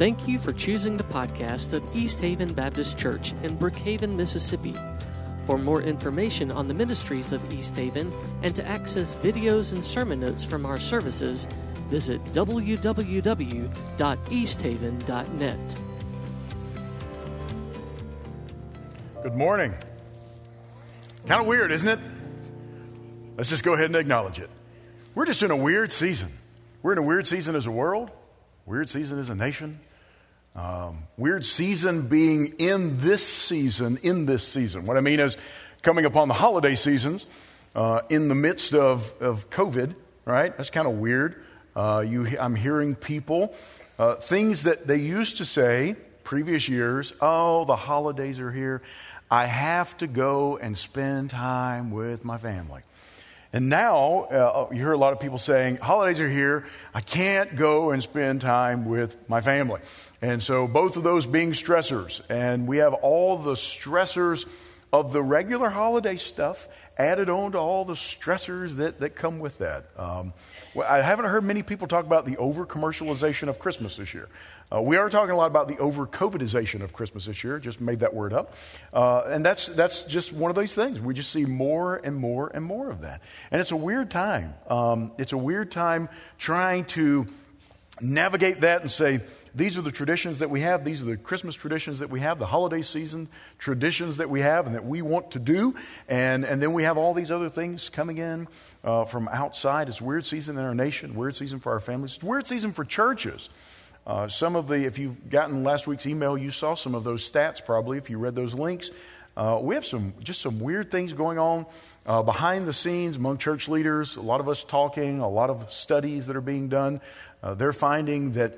Thank you for choosing the podcast of East Haven Baptist Church in Brookhaven, Mississippi. For more information on the ministries of East Haven and to access videos and sermon notes from our services, visit www.easthaven.net. Good morning. Kind of weird, isn't it? Let's just go ahead and acknowledge it. We're just in a weird season. We're in a weird season as a world, weird season as a nation. Um, weird season being in this season, in this season. What I mean is coming upon the holiday seasons uh, in the midst of, of COVID, right? That's kind of weird. Uh, you, I'm hearing people, uh, things that they used to say previous years, oh, the holidays are here. I have to go and spend time with my family. And now uh, you hear a lot of people saying, holidays are here. I can't go and spend time with my family. And so both of those being stressors. And we have all the stressors of the regular holiday stuff added on to all the stressors that, that come with that. Um, well, I haven't heard many people talk about the over commercialization of Christmas this year. Uh, we are talking a lot about the over COVIDization of Christmas this year. Just made that word up. Uh, and that's, that's just one of those things. We just see more and more and more of that. And it's a weird time. Um, it's a weird time trying to navigate that and say, these are the traditions that we have. These are the Christmas traditions that we have, the holiday season traditions that we have and that we want to do. And, and then we have all these other things coming in uh, from outside. It's weird season in our nation, weird season for our families, it's weird season for churches. Uh, some of the, if you've gotten last week's email, you saw some of those stats probably if you read those links. Uh, we have some just some weird things going on uh, behind the scenes among church leaders. A lot of us talking, a lot of studies that are being done. Uh, they're finding that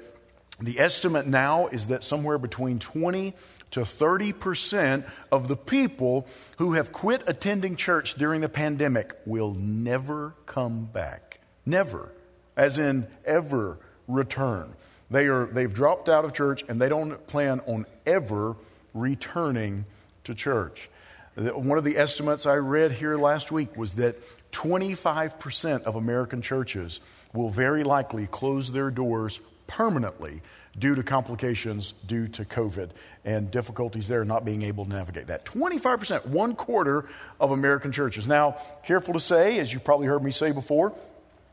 the estimate now is that somewhere between 20 to 30 percent of the people who have quit attending church during the pandemic will never come back. Never, as in ever return. They are, they've dropped out of church and they don't plan on ever returning to church. One of the estimates I read here last week was that 25% of American churches will very likely close their doors permanently due to complications due to COVID and difficulties there not being able to navigate that. 25%, one quarter of American churches. Now, careful to say, as you've probably heard me say before,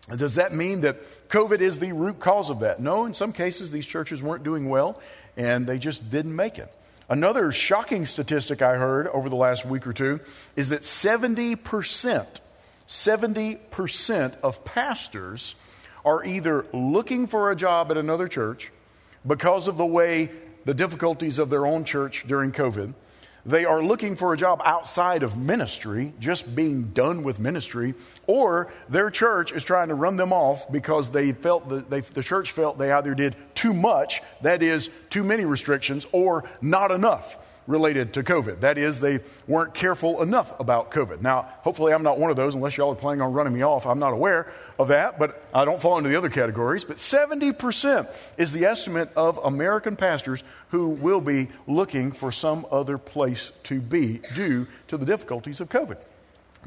does that mean that COVID is the root cause of that? No, in some cases, these churches weren't doing well and they just didn't make it. Another shocking statistic I heard over the last week or two is that 70%, 70% of pastors are either looking for a job at another church because of the way the difficulties of their own church during COVID they are looking for a job outside of ministry, just being done with ministry, or their church is trying to run them off because they felt that they, the church felt they either did too much, that is, too many restrictions, or not enough related to COVID. That is, they weren't careful enough about COVID. Now, hopefully, I'm not one of those unless y'all are planning on running me off. I'm not aware of that, but I don't fall into the other categories. But 70% is the estimate of American pastors who will be looking for some other place to be due to the difficulties of COVID.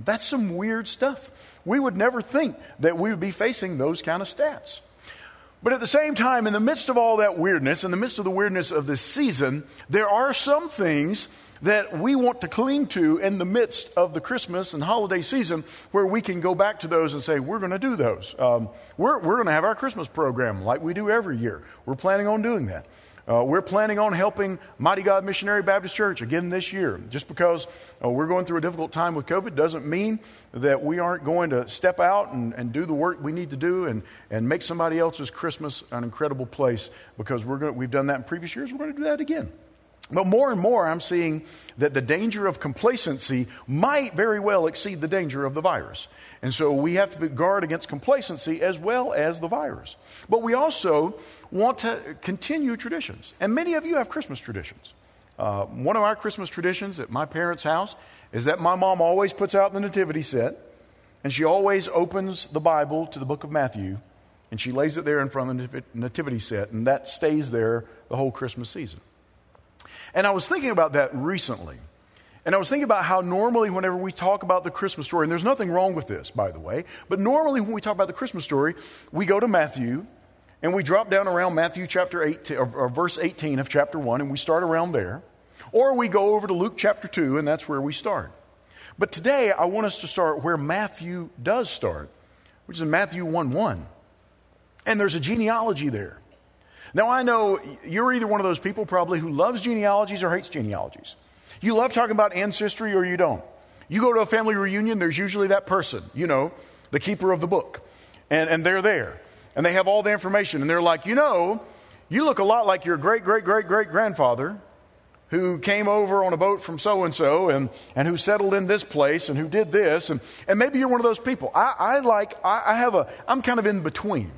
That's some weird stuff. We would never think that we would be facing those kind of stats. But at the same time, in the midst of all that weirdness, in the midst of the weirdness of this season, there are some things that we want to cling to in the midst of the Christmas and holiday season where we can go back to those and say, we're going to do those. Um, we're we're going to have our Christmas program like we do every year. We're planning on doing that. Uh, we're planning on helping Mighty God Missionary Baptist Church again this year. Just because uh, we're going through a difficult time with COVID doesn't mean that we aren't going to step out and, and do the work we need to do and, and make somebody else's Christmas an incredible place because we're going we've done that in previous years. We're going to do that again. But more and more, I'm seeing that the danger of complacency might very well exceed the danger of the virus. And so we have to guard against complacency as well as the virus. But we also want to continue traditions. And many of you have Christmas traditions. Uh, one of our Christmas traditions at my parents' house is that my mom always puts out the nativity set, and she always opens the Bible to the book of Matthew, and she lays it there in front of the nativity set, and that stays there the whole Christmas season. And I was thinking about that recently. And I was thinking about how normally, whenever we talk about the Christmas story, and there's nothing wrong with this, by the way, but normally when we talk about the Christmas story, we go to Matthew and we drop down around Matthew chapter 18, or, or verse 18 of chapter 1, and we start around there. Or we go over to Luke chapter 2, and that's where we start. But today, I want us to start where Matthew does start, which is in Matthew 1 1. And there's a genealogy there. Now, I know you're either one of those people probably who loves genealogies or hates genealogies. You love talking about ancestry or you don't. You go to a family reunion, there's usually that person, you know, the keeper of the book. And, and they're there. And they have all the information. And they're like, you know, you look a lot like your great, great, great, great grandfather who came over on a boat from so and so and who settled in this place and who did this. And, and maybe you're one of those people. I, I like, I, I have a, I'm kind of in between.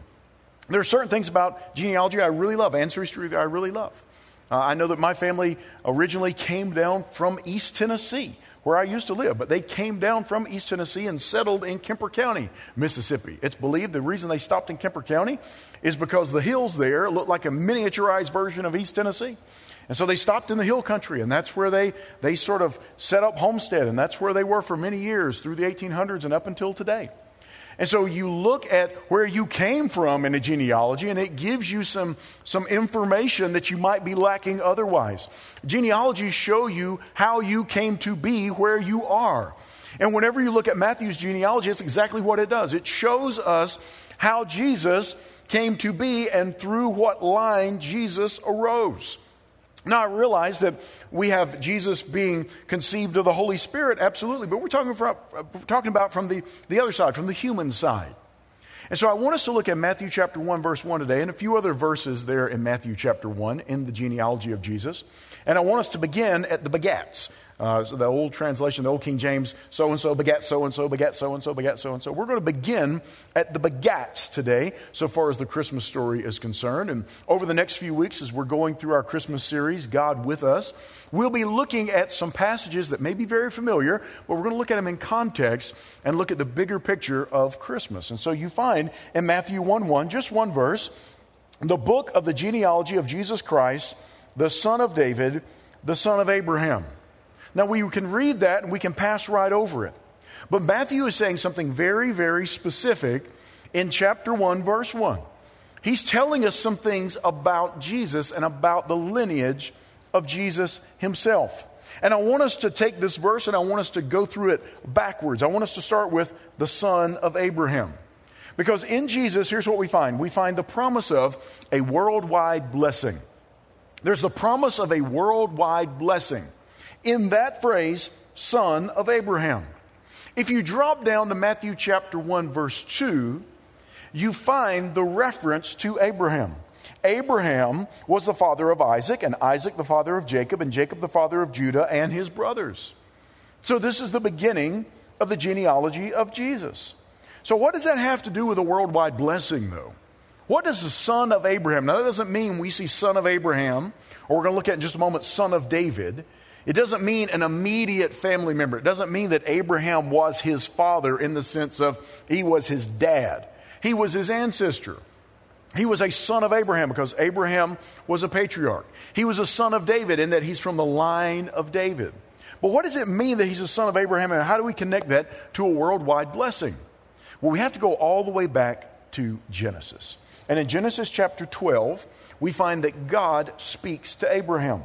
There are certain things about genealogy I really love, ancestry I really love. Uh, I know that my family originally came down from East Tennessee, where I used to live, but they came down from East Tennessee and settled in Kemper County, Mississippi. It's believed the reason they stopped in Kemper County is because the hills there look like a miniaturized version of East Tennessee. And so they stopped in the hill country, and that's where they, they sort of set up homestead, and that's where they were for many years through the 1800s and up until today. And so you look at where you came from in a genealogy, and it gives you some, some information that you might be lacking otherwise. Genealogies show you how you came to be where you are. And whenever you look at Matthew's genealogy, it's exactly what it does. It shows us how Jesus came to be and through what line Jesus arose. Now, I realize that we have Jesus being conceived of the Holy Spirit, absolutely, but we're talking, from, uh, talking about from the, the other side, from the human side. And so I want us to look at Matthew chapter 1, verse 1 today, and a few other verses there in Matthew chapter 1 in the genealogy of Jesus. And I want us to begin at the begats. Uh, so the old translation, the old King James, so and so begat so and so, begat so and so, begat so and so. We're going to begin at the begats today, so far as the Christmas story is concerned. And over the next few weeks, as we're going through our Christmas series, God with Us, we'll be looking at some passages that may be very familiar, but we're going to look at them in context and look at the bigger picture of Christmas. And so you find in Matthew 1 1, just one verse, the book of the genealogy of Jesus Christ, the son of David, the son of Abraham. Now, we can read that and we can pass right over it. But Matthew is saying something very, very specific in chapter 1, verse 1. He's telling us some things about Jesus and about the lineage of Jesus himself. And I want us to take this verse and I want us to go through it backwards. I want us to start with the son of Abraham. Because in Jesus, here's what we find we find the promise of a worldwide blessing. There's the promise of a worldwide blessing in that phrase, son of Abraham. If you drop down to Matthew chapter 1, verse 2, you find the reference to Abraham. Abraham was the father of Isaac, and Isaac the father of Jacob, and Jacob the father of Judah and his brothers. So, this is the beginning of the genealogy of Jesus. So, what does that have to do with a worldwide blessing, though? What does the son of Abraham? Now, that doesn't mean we see son of Abraham, or we're going to look at in just a moment, son of David. It doesn't mean an immediate family member. It doesn't mean that Abraham was his father in the sense of he was his dad. He was his ancestor. He was a son of Abraham because Abraham was a patriarch. He was a son of David in that he's from the line of David. But what does it mean that he's a son of Abraham and how do we connect that to a worldwide blessing? Well, we have to go all the way back to Genesis. And in Genesis chapter 12, we find that God speaks to Abraham.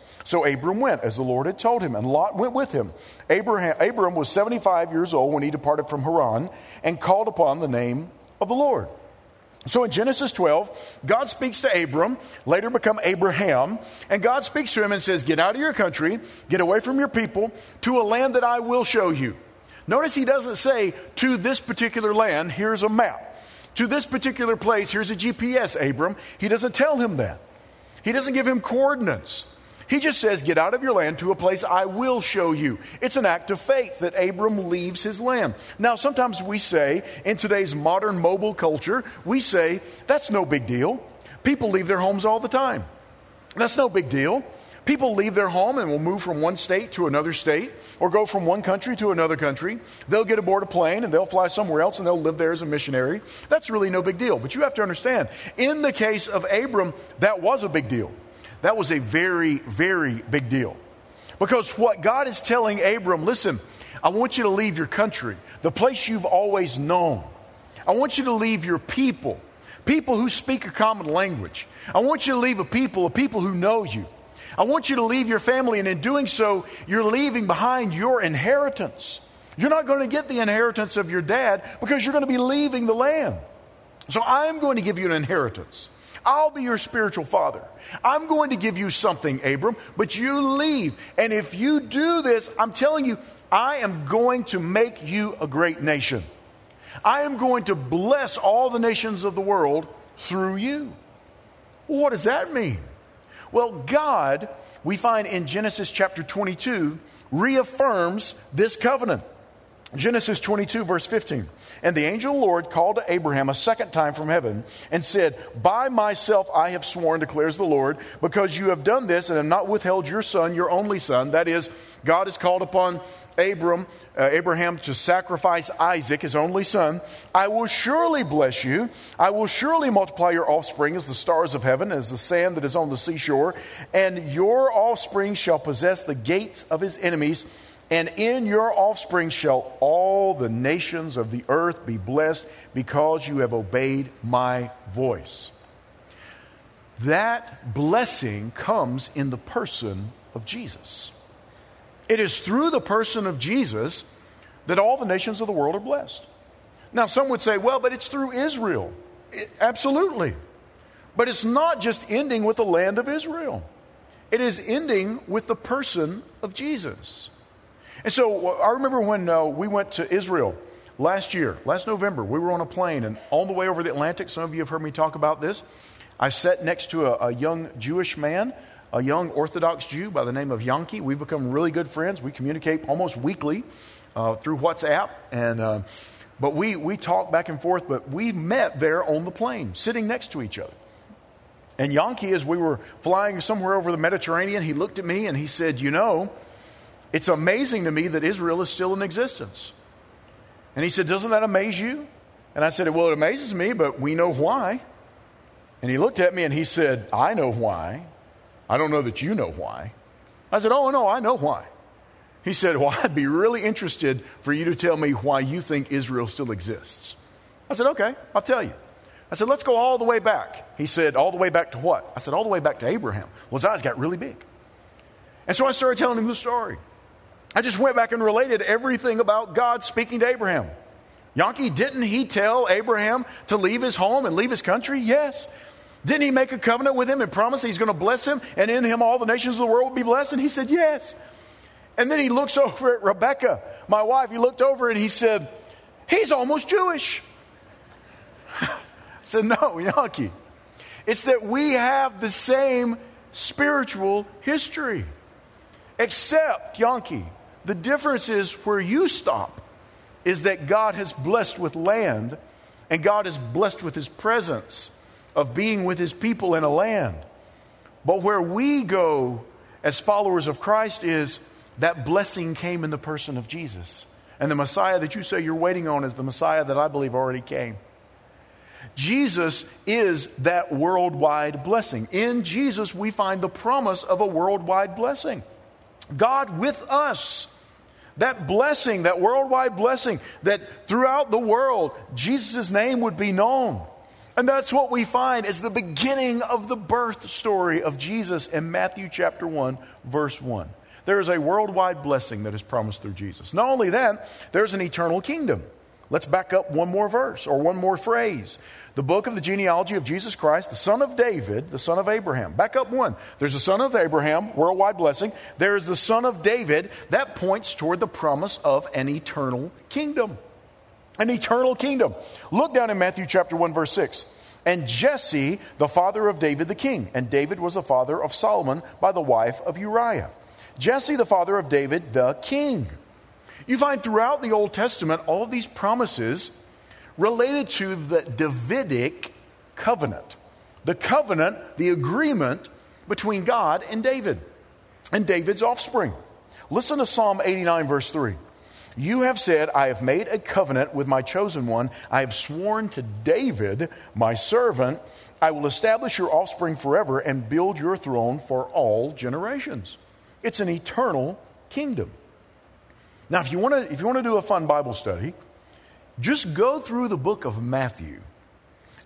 So Abram went as the Lord had told him, and Lot went with him. Abraham, Abram was 75 years old when he departed from Haran and called upon the name of the Lord. So in Genesis 12, God speaks to Abram, later become Abraham, and God speaks to him and says, Get out of your country, get away from your people, to a land that I will show you. Notice he doesn't say, To this particular land, here's a map. To this particular place, here's a GPS, Abram. He doesn't tell him that. He doesn't give him coordinates. He just says, Get out of your land to a place I will show you. It's an act of faith that Abram leaves his land. Now, sometimes we say, in today's modern mobile culture, we say, That's no big deal. People leave their homes all the time. That's no big deal. People leave their home and will move from one state to another state or go from one country to another country. They'll get aboard a plane and they'll fly somewhere else and they'll live there as a missionary. That's really no big deal. But you have to understand, in the case of Abram, that was a big deal. That was a very, very big deal. Because what God is telling Abram, listen, I want you to leave your country, the place you've always known. I want you to leave your people, people who speak a common language. I want you to leave a people, a people who know you. I want you to leave your family, and in doing so, you're leaving behind your inheritance. You're not going to get the inheritance of your dad because you're going to be leaving the land. So I'm going to give you an inheritance. I'll be your spiritual father. I'm going to give you something, Abram, but you leave. And if you do this, I'm telling you, I am going to make you a great nation. I am going to bless all the nations of the world through you. What does that mean? Well, God, we find in Genesis chapter 22, reaffirms this covenant. Genesis 22, verse 15. And the angel of the Lord called to Abraham a second time from heaven and said, By myself I have sworn, declares the Lord, because you have done this and have not withheld your son, your only son. That is, God has called upon Abram, uh, Abraham to sacrifice Isaac, his only son. I will surely bless you. I will surely multiply your offspring as the stars of heaven, as the sand that is on the seashore. And your offspring shall possess the gates of his enemies and in your offspring shall all the nations of the earth be blessed because you have obeyed my voice. That blessing comes in the person of Jesus. It is through the person of Jesus that all the nations of the world are blessed. Now, some would say, well, but it's through Israel. It, absolutely. But it's not just ending with the land of Israel, it is ending with the person of Jesus. And so I remember when uh, we went to Israel last year, last November, we were on a plane, and on the way over the Atlantic, some of you have heard me talk about this. I sat next to a, a young Jewish man, a young Orthodox Jew by the name of Yankee. We've become really good friends. We communicate almost weekly uh, through WhatsApp, and uh, but we we talk back and forth. But we met there on the plane, sitting next to each other. And Yankee, as we were flying somewhere over the Mediterranean, he looked at me and he said, "You know." It's amazing to me that Israel is still in existence. And he said, Doesn't that amaze you? And I said, Well, it amazes me, but we know why. And he looked at me and he said, I know why. I don't know that you know why. I said, Oh, no, I know why. He said, Well, I'd be really interested for you to tell me why you think Israel still exists. I said, Okay, I'll tell you. I said, Let's go all the way back. He said, All the way back to what? I said, All the way back to Abraham. Well, his eyes got really big. And so I started telling him the story. I just went back and related everything about God speaking to Abraham. Yankee, didn't he tell Abraham to leave his home and leave his country? Yes. Didn't he make a covenant with him and promise he's going to bless him and in him all the nations of the world will be blessed? And he said, Yes. And then he looks over at Rebecca, my wife. He looked over and he said, He's almost Jewish. I said, No, Yankee. It's that we have the same spiritual history. Except, Yankee, the difference is where you stop is that God has blessed with land and God is blessed with his presence of being with his people in a land. But where we go as followers of Christ is that blessing came in the person of Jesus. And the Messiah that you say you're waiting on is the Messiah that I believe already came. Jesus is that worldwide blessing. In Jesus, we find the promise of a worldwide blessing. God with us. That blessing, that worldwide blessing, that throughout the world, Jesus' name would be known. And that's what we find as the beginning of the birth story of Jesus in Matthew chapter 1, verse 1. There is a worldwide blessing that is promised through Jesus. Not only that, there's an eternal kingdom. Let's back up one more verse or one more phrase the book of the genealogy of Jesus Christ, the son of David, the son of Abraham. Back up one. There's the son of Abraham, worldwide blessing. There is the son of David. That points toward the promise of an eternal kingdom. An eternal kingdom. Look down in Matthew chapter 1, verse 6. And Jesse, the father of David the king. And David was the father of Solomon by the wife of Uriah. Jesse, the father of David the king. You find throughout the Old Testament all these promises related to the Davidic covenant. The covenant, the agreement between God and David and David's offspring. Listen to Psalm 89, verse 3. You have said, I have made a covenant with my chosen one. I have sworn to David, my servant, I will establish your offspring forever and build your throne for all generations. It's an eternal kingdom. Now, if you want to, if you want to do a fun Bible study, just go through the book of Matthew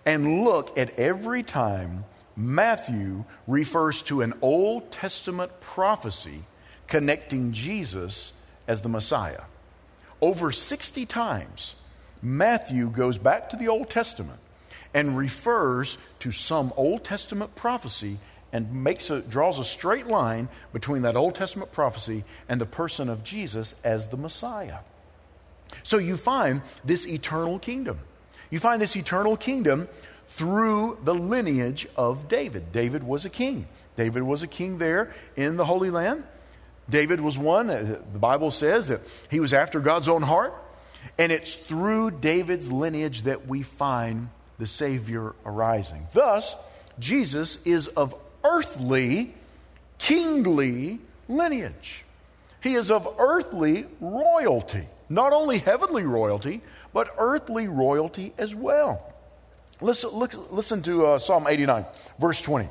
and look at every time Matthew refers to an Old Testament prophecy connecting Jesus as the Messiah. Over 60 times, Matthew goes back to the Old Testament and refers to some Old Testament prophecy and makes a, draws a straight line between that Old Testament prophecy and the person of Jesus as the Messiah. So you find this eternal kingdom. You find this eternal kingdom through the lineage of David. David was a king. David was a king there in the Holy Land. David was one, uh, the Bible says that he was after God's own heart. And it's through David's lineage that we find the Savior arising. Thus, Jesus is of earthly, kingly lineage. He is of earthly royalty. Not only heavenly royalty, but earthly royalty as well. Listen, look, listen to uh, Psalm 89, verse 20.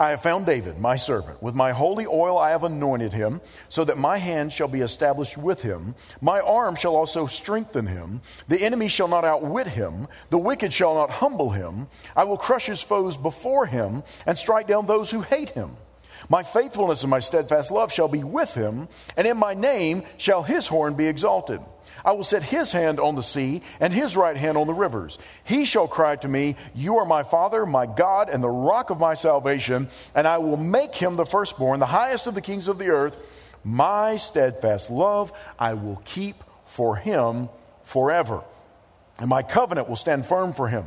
I have found David, my servant. With my holy oil I have anointed him, so that my hand shall be established with him. My arm shall also strengthen him. The enemy shall not outwit him. The wicked shall not humble him. I will crush his foes before him and strike down those who hate him. My faithfulness and my steadfast love shall be with him, and in my name shall his horn be exalted. I will set his hand on the sea and his right hand on the rivers. He shall cry to me, You are my Father, my God, and the rock of my salvation, and I will make him the firstborn, the highest of the kings of the earth. My steadfast love I will keep for him forever, and my covenant will stand firm for him.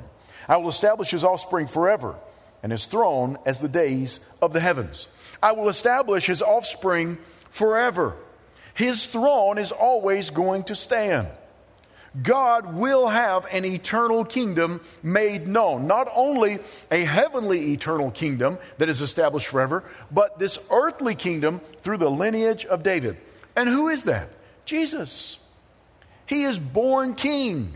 I will establish his offspring forever, and his throne as the days of the heavens. I will establish his offspring forever his throne is always going to stand. God will have an eternal kingdom made known. Not only a heavenly eternal kingdom that is established forever, but this earthly kingdom through the lineage of David. And who is that? Jesus. He is born king.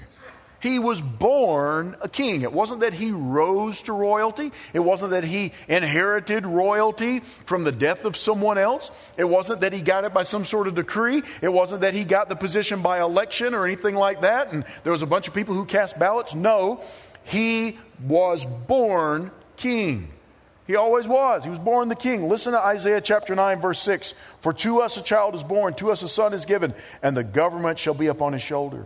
He was born a king. It wasn't that he rose to royalty. It wasn't that he inherited royalty from the death of someone else. It wasn't that he got it by some sort of decree. It wasn't that he got the position by election or anything like that. And there was a bunch of people who cast ballots. No, he was born king. He always was. He was born the king. Listen to Isaiah chapter 9, verse 6. For to us a child is born, to us a son is given, and the government shall be upon his shoulder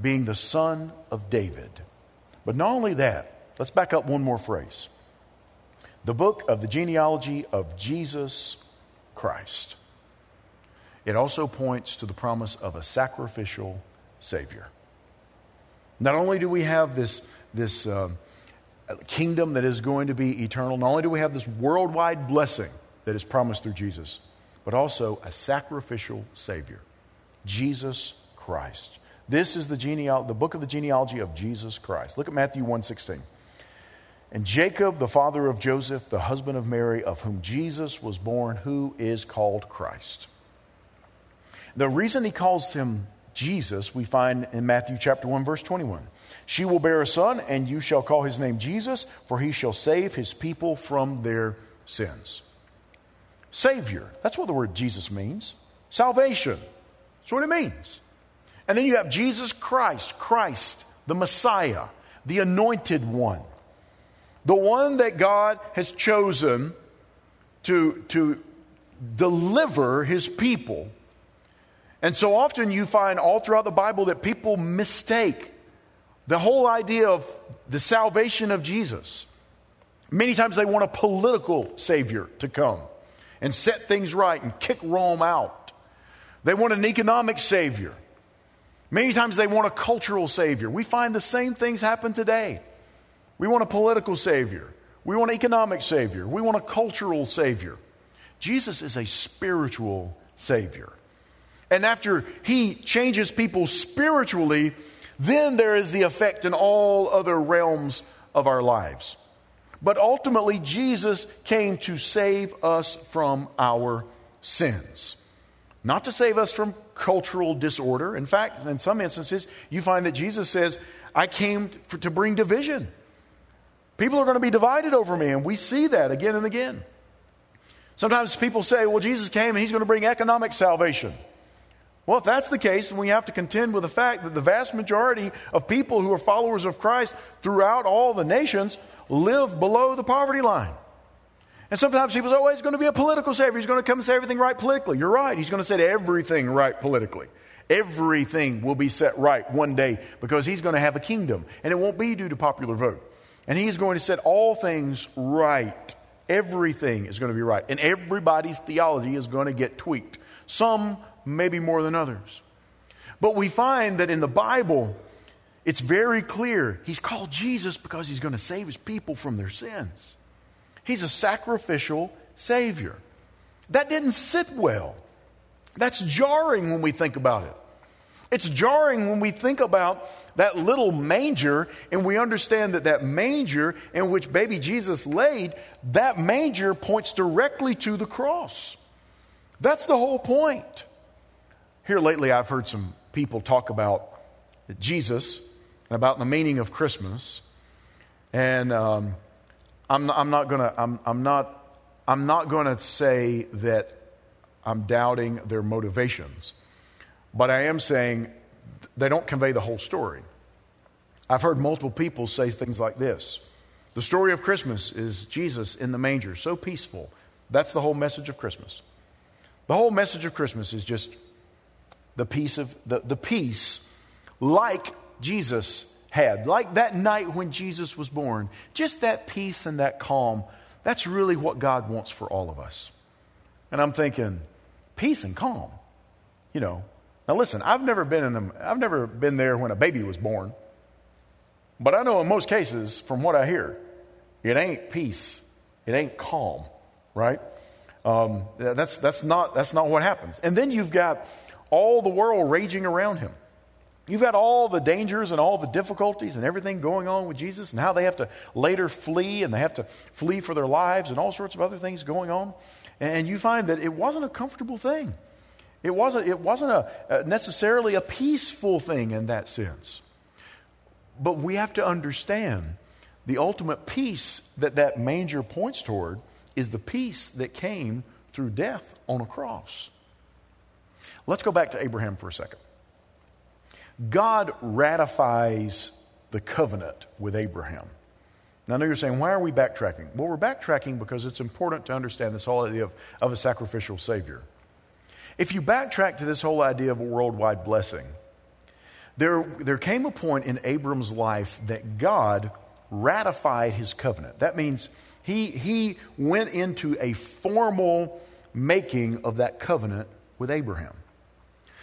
being the son of David. But not only that, let's back up one more phrase. The book of the genealogy of Jesus Christ. It also points to the promise of a sacrificial Savior. Not only do we have this, this uh, kingdom that is going to be eternal, not only do we have this worldwide blessing that is promised through Jesus, but also a sacrificial Savior, Jesus Christ. This is the, genealogy, the book of the genealogy of Jesus Christ. Look at Matthew 1:16. And Jacob, the father of Joseph, the husband of Mary, of whom Jesus was born, who is called Christ. The reason he calls him Jesus, we find in Matthew chapter 1, verse 21. She will bear a son, and you shall call his name Jesus, for he shall save his people from their sins. Savior, that's what the word Jesus means. Salvation, that's what it means. And then you have Jesus Christ, Christ, the Messiah, the anointed one, the one that God has chosen to, to deliver his people. And so often you find all throughout the Bible that people mistake the whole idea of the salvation of Jesus Many times they want a political Savior to come and set things right and kick Rome out. They want an economic Savior. Many times they want a cultural Savior. We find the same things happen today. We want a political Savior. We want an economic Savior. We want a cultural Savior. Jesus is a spiritual Savior. And after He changes people spiritually, then there is the effect in all other realms of our lives. But ultimately, Jesus came to save us from our sins, not to save us from cultural disorder. In fact, in some instances, you find that Jesus says, I came to bring division. People are going to be divided over me, and we see that again and again. Sometimes people say, well, Jesus came and he's going to bring economic salvation. Well, if that's the case, then we have to contend with the fact that the vast majority of people who are followers of Christ throughout all the nations live below the poverty line. And sometimes people say, oh, he's going to be a political savior. He's going to come and say everything right politically. You're right. He's going to set everything right politically. Everything will be set right one day because he's going to have a kingdom. And it won't be due to popular vote. And he's going to set all things right. Everything is going to be right. And everybody's theology is going to get tweaked. Some maybe more than others. But we find that in the Bible, it's very clear. He's called Jesus because he's going to save his people from their sins. He's a sacrificial Savior. That didn't sit well. That's jarring when we think about it. It's jarring when we think about that little manger and we understand that that manger in which baby Jesus laid, that manger points directly to the cross. That's the whole point. Here lately, I've heard some people talk about Jesus and about the meaning of Christmas. And um, I'm, I'm not going to, I'm, I'm not, I'm not going to say that I'm doubting their motivations, but I am saying they don't convey the whole story. I've heard multiple people say things like this The story of Christmas is Jesus in the manger, so peaceful. That's the whole message of Christmas. The whole message of Christmas is just the peace of the, the peace like Jesus had, like that night when Jesus was born, just that peace and that calm, that's really what God wants for all of us. And I'm thinking, peace and calm, you know. Now listen, I've never been in them, I've never been there when a baby was born. But I know in most cases, from what I hear, it ain't peace, it ain't calm, right? Um, that's, that's, not, that's not what happens. And then you've got all the world raging around him. You've got all the dangers and all the difficulties and everything going on with Jesus and how they have to later flee and they have to flee for their lives and all sorts of other things going on. And you find that it wasn't a comfortable thing. It wasn't, it wasn't a, necessarily a peaceful thing in that sense. But we have to understand the ultimate peace that that manger points toward is the peace that came through death on a cross. Let's go back to Abraham for a second. God ratifies the covenant with Abraham. Now, I know you're saying, why are we backtracking? Well, we're backtracking because it's important to understand this whole idea of, of a sacrificial Savior. If you backtrack to this whole idea of a worldwide blessing, there, there came a point in Abram's life that God ratified his covenant. That means he, he went into a formal making of that covenant with Abraham.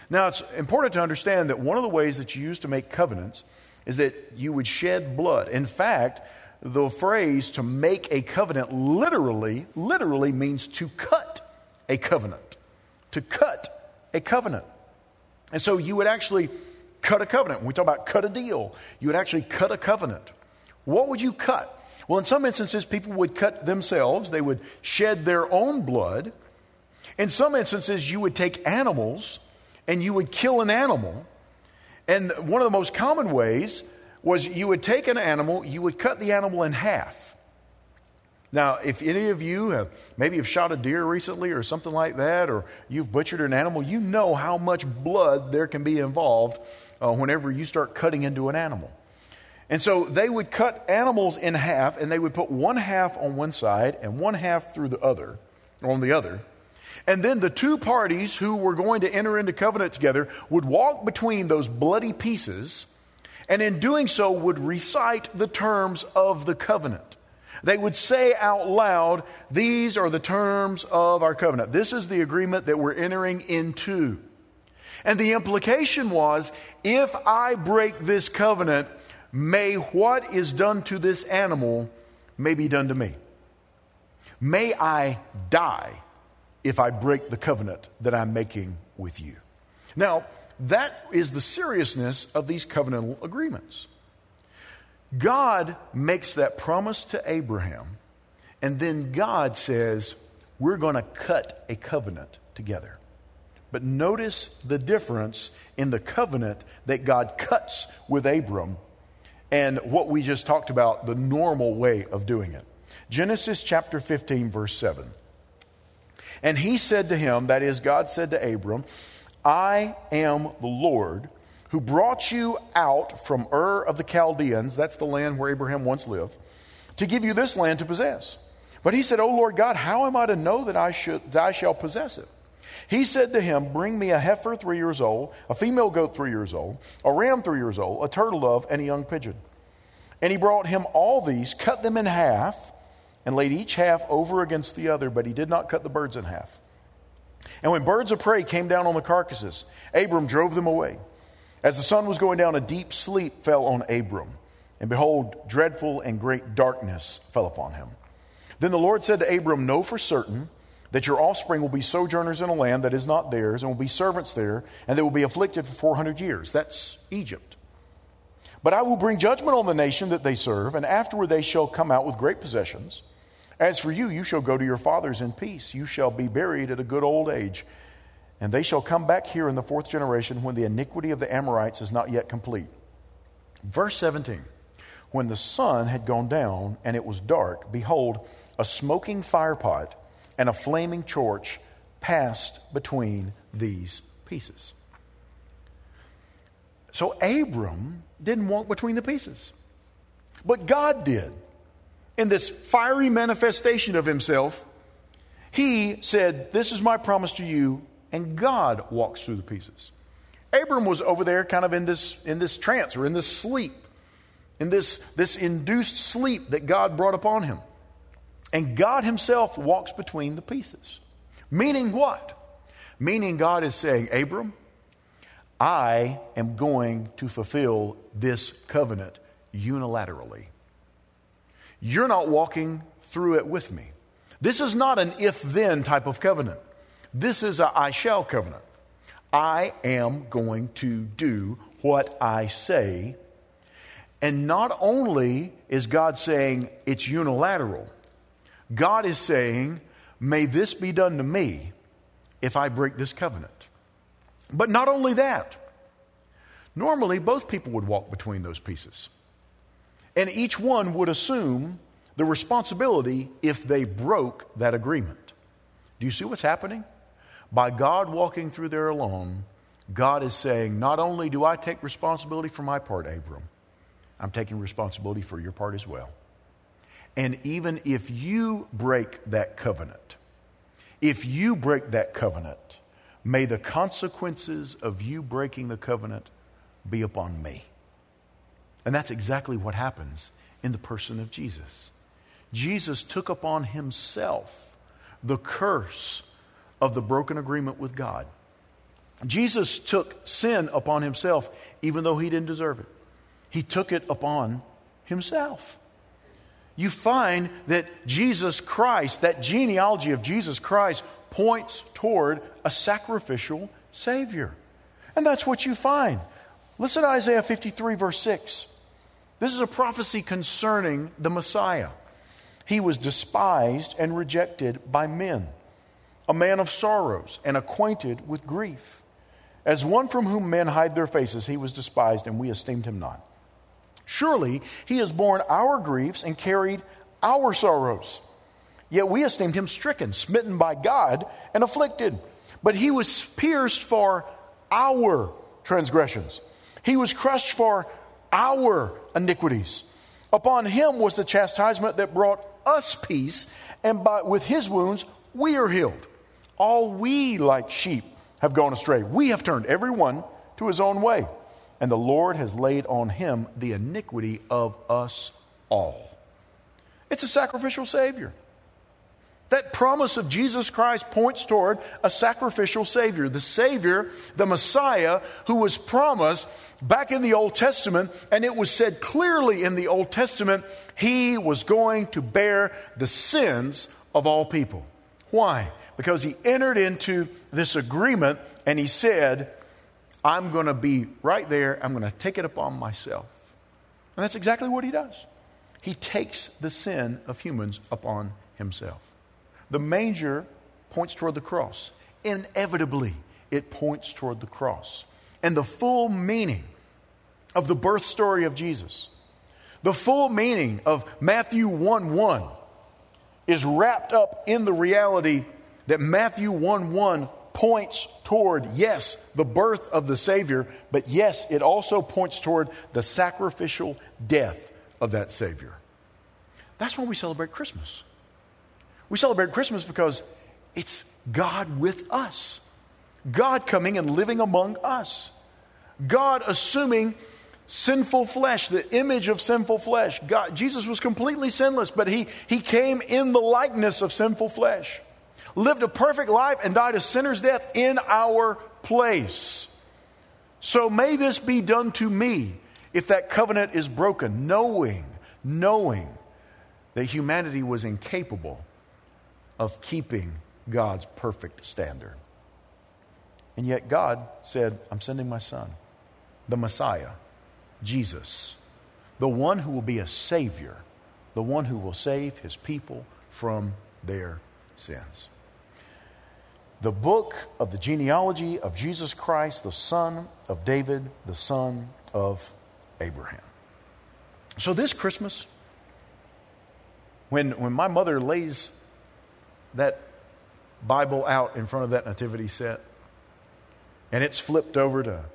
Now, it's important to understand that one of the ways that you used to make covenants is that you would shed blood. In fact, the phrase to make a covenant literally, literally means to cut a covenant. To cut a covenant. And so you would actually cut a covenant. When we talk about cut a deal, you would actually cut a covenant. What would you cut? Well, in some instances, people would cut themselves, they would shed their own blood. In some instances, you would take animals and you would kill an animal. And one of the most common ways was you would take an animal, you would cut the animal in half. Now, if any of you have maybe have shot a deer recently or something like that, or you've butchered an animal, you know how much blood there can be involved uh, whenever you start cutting into an animal. And so they would cut animals in half, and they would put one half on one side and one half through the other, on the other. And then the two parties who were going to enter into covenant together would walk between those bloody pieces, and in doing so, would recite the terms of the covenant. They would say out loud, These are the terms of our covenant. This is the agreement that we're entering into. And the implication was if I break this covenant, may what is done to this animal may be done to me. May I die if I break the covenant that I'm making with you. Now, that is the seriousness of these covenantal agreements. God makes that promise to Abraham, and then God says, We're going to cut a covenant together. But notice the difference in the covenant that God cuts with Abram and what we just talked about, the normal way of doing it. Genesis chapter 15, verse 7. And he said to him, that is, God said to Abram, I am the Lord who brought you out from Ur of the Chaldeans, that's the land where Abraham once lived, to give you this land to possess. But he said, O Lord God, how am I to know that I, should, that I shall possess it? He said to him, Bring me a heifer three years old, a female goat three years old, a ram three years old, a turtle dove, and a young pigeon. And he brought him all these, cut them in half, and laid each half over against the other, but he did not cut the birds in half. And when birds of prey came down on the carcasses, Abram drove them away. As the sun was going down, a deep sleep fell on Abram. And behold, dreadful and great darkness fell upon him. Then the Lord said to Abram, Know for certain that your offspring will be sojourners in a land that is not theirs, and will be servants there, and they will be afflicted for 400 years. That's Egypt. But I will bring judgment on the nation that they serve, and afterward they shall come out with great possessions. As for you, you shall go to your fathers in peace. You shall be buried at a good old age. And they shall come back here in the fourth generation when the iniquity of the Amorites is not yet complete. Verse 17 When the sun had gone down and it was dark, behold, a smoking firepot and a flaming torch passed between these pieces. So Abram didn't walk between the pieces, but God did. In this fiery manifestation of himself, he said, This is my promise to you, and God walks through the pieces. Abram was over there kind of in this, in this trance or in this sleep, in this, this induced sleep that God brought upon him. And God Himself walks between the pieces. Meaning what? Meaning God is saying, Abram, I am going to fulfill this covenant unilaterally. You're not walking through it with me. This is not an if then type of covenant. This is a I shall covenant. I am going to do what I say. And not only is God saying it's unilateral, God is saying, May this be done to me if I break this covenant. But not only that, normally both people would walk between those pieces. And each one would assume the responsibility if they broke that agreement. Do you see what's happening? By God walking through there alone, God is saying, Not only do I take responsibility for my part, Abram, I'm taking responsibility for your part as well. And even if you break that covenant, if you break that covenant, may the consequences of you breaking the covenant be upon me. And that's exactly what happens in the person of Jesus. Jesus took upon himself the curse of the broken agreement with God. Jesus took sin upon himself, even though he didn't deserve it. He took it upon himself you find that Jesus Christ, that genealogy of Jesus Christ, points toward a sacrificial Savior. And that's what you find. Listen to Isaiah 53, verse 6. This is a prophecy concerning the Messiah. He was despised and rejected by men, a man of sorrows and acquainted with grief. As one from whom men hide their faces, he was despised, and we esteemed him not. Surely he has borne our griefs and carried our sorrows. Yet we esteemed him stricken, smitten by God, and afflicted. But he was pierced for our transgressions, he was crushed for our iniquities. Upon him was the chastisement that brought us peace, and by, with his wounds we are healed. All we, like sheep, have gone astray. We have turned every one to his own way and the Lord has laid on him the iniquity of us all. It's a sacrificial Savior. That promise of Jesus Christ points toward a sacrificial Savior, the Savior, the Messiah, who was promised back in the Old Testament, and it was said clearly in the Old Testament, he was going to bear the sins of all people. Why? Because he entered into this agreement and he said, I'm going to be right there, I'm going to take it upon myself. And that's exactly what he does. He takes the sin of humans upon himself. The manger points toward the cross. Inevitably, it points toward the cross. And the full meaning of the birth story of Jesus, the full meaning of Matthew 1 1, is wrapped up in the reality that Matthew 1 1 points toward, yes, the birth of the Savior, but yes, it also points toward the sacrificial death of that Savior. That's why we celebrate Christmas. We celebrate Christmas because it's God with us, God coming and living among us, God assuming sinful flesh, the image of sinful flesh. God, Jesus was completely sinless, but he, he came in the likeness of sinful flesh, lived a perfect life, and died a sinner's death in our place. So may this be done to me if that covenant is broken, knowing, knowing that humanity was incapable of keeping God's perfect standard. And yet God said, I'm sending my son, the Messiah, Jesus, the one who will be a Savior, the one who will save his people from their sins. The book of the genealogy of Jesus Christ, the son of David, the son of Abraham. So this Christmas, when, when my mother lays that Bible out in front of that nativity set, and it's flipped over to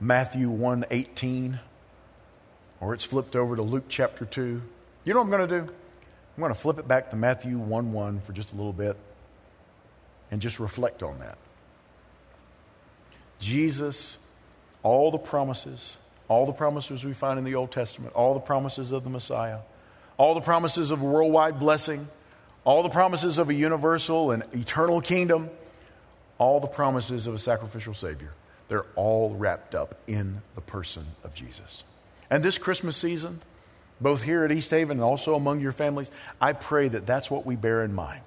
Matthew 1:18 or it's flipped over to Luke chapter 2. You know what I'm going to do? I'm going to flip it back to Matthew 1 1 for just a little bit and just reflect on that. Jesus, all the promises, all the promises we find in the Old Testament, all the promises of the Messiah, all the promises of worldwide blessing, all the promises of a universal and eternal kingdom, all the promises of a sacrificial Savior, they're all wrapped up in the person of Jesus. And this Christmas season, both here at East Haven and also among your families, I pray that that's what we bear in mind.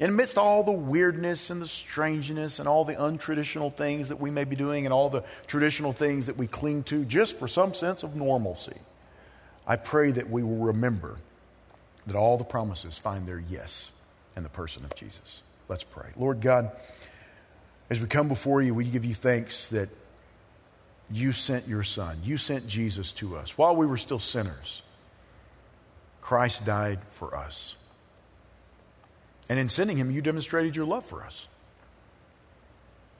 In amidst all the weirdness and the strangeness and all the untraditional things that we may be doing and all the traditional things that we cling to just for some sense of normalcy, I pray that we will remember that all the promises find their yes in the person of Jesus. Let's pray. Lord God, as we come before you, we give you thanks that you sent your Son. You sent Jesus to us. While we were still sinners, Christ died for us. And in sending him, you demonstrated your love for us.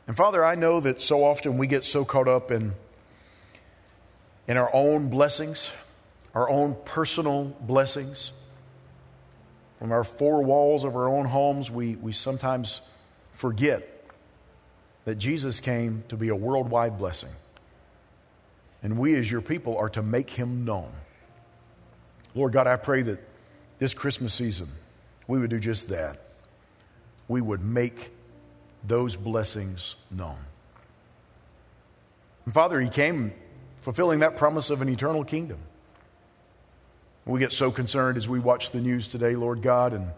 And Father, I know that so often we get so caught up in, in our own blessings, our own personal blessings. From our four walls of our own homes, we, we sometimes forget that Jesus came to be a worldwide blessing. And we, as your people, are to make him known. Lord God, I pray that this Christmas season we would do just that. We would make those blessings known. And Father, He came fulfilling that promise of an eternal kingdom. We get so concerned as we watch the news today, Lord God, and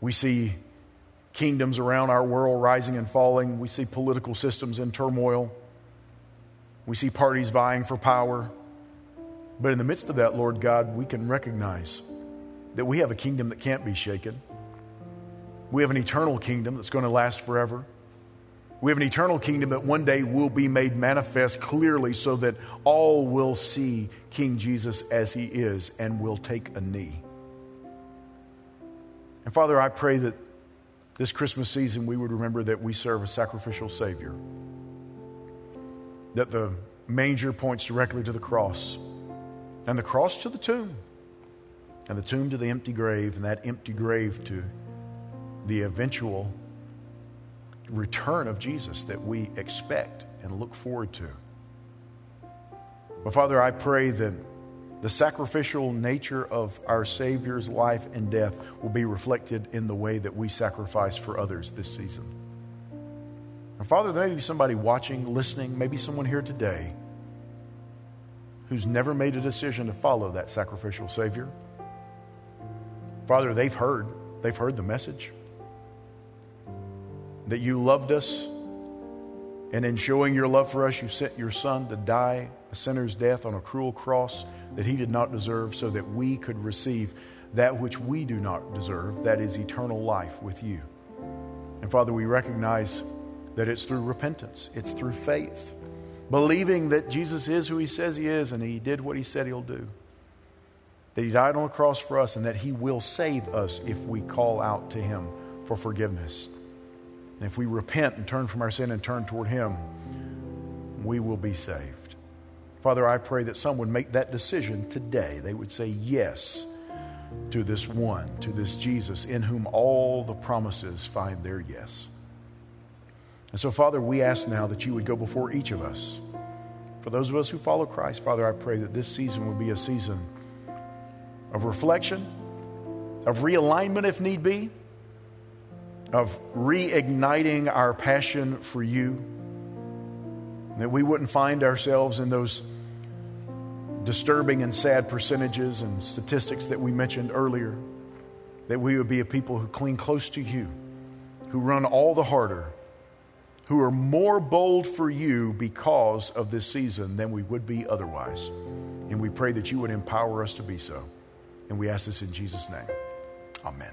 we see kingdoms around our world rising and falling. We see political systems in turmoil. We see parties vying for power. But in the midst of that, Lord God, we can recognize that we have a kingdom that can't be shaken. We have an eternal kingdom that's going to last forever. We have an eternal kingdom that one day will be made manifest clearly so that all will see King Jesus as he is and will take a knee. And Father, I pray that this Christmas season we would remember that we serve a sacrificial Savior, that the manger points directly to the cross, and the cross to the tomb, and the tomb to the empty grave, and that empty grave to the eventual return of Jesus that we expect and look forward to. But Father, I pray that the sacrificial nature of our Savior's life and death will be reflected in the way that we sacrifice for others this season. And Father, there may be somebody watching, listening, maybe someone here today who's never made a decision to follow that sacrificial Savior. Father, they've heard, they've heard the message that you loved us, and in showing your love for us, you sent your Son to die a sinner's death on a cruel cross that he did not deserve, so that we could receive that which we do not deserve, that is eternal life with you. And Father, we recognize that it's through repentance, it's through faith, believing that Jesus is who he says he is and he did what he said he'll do. That he died on the cross for us and that he will save us if we call out to him for forgiveness. And if we repent and turn from our sin and turn toward him, we will be saved. Father, I pray that some would make that decision today. They would say yes to this one, to this Jesus, in whom all the promises find their yes. And so, Father, we ask now that you would go before each of us. For those of us who follow Christ, Father, I pray that this season would be a season of reflection, of realignment if need be, of reigniting our passion for you, that we wouldn't find ourselves in those disturbing and sad percentages and statistics that we mentioned earlier, that we would be a people who cling close to you, who run all the harder who are more bold for you because of this season than we would be otherwise. And we pray that you would empower us to be so. And we ask this in Jesus' name. Amen.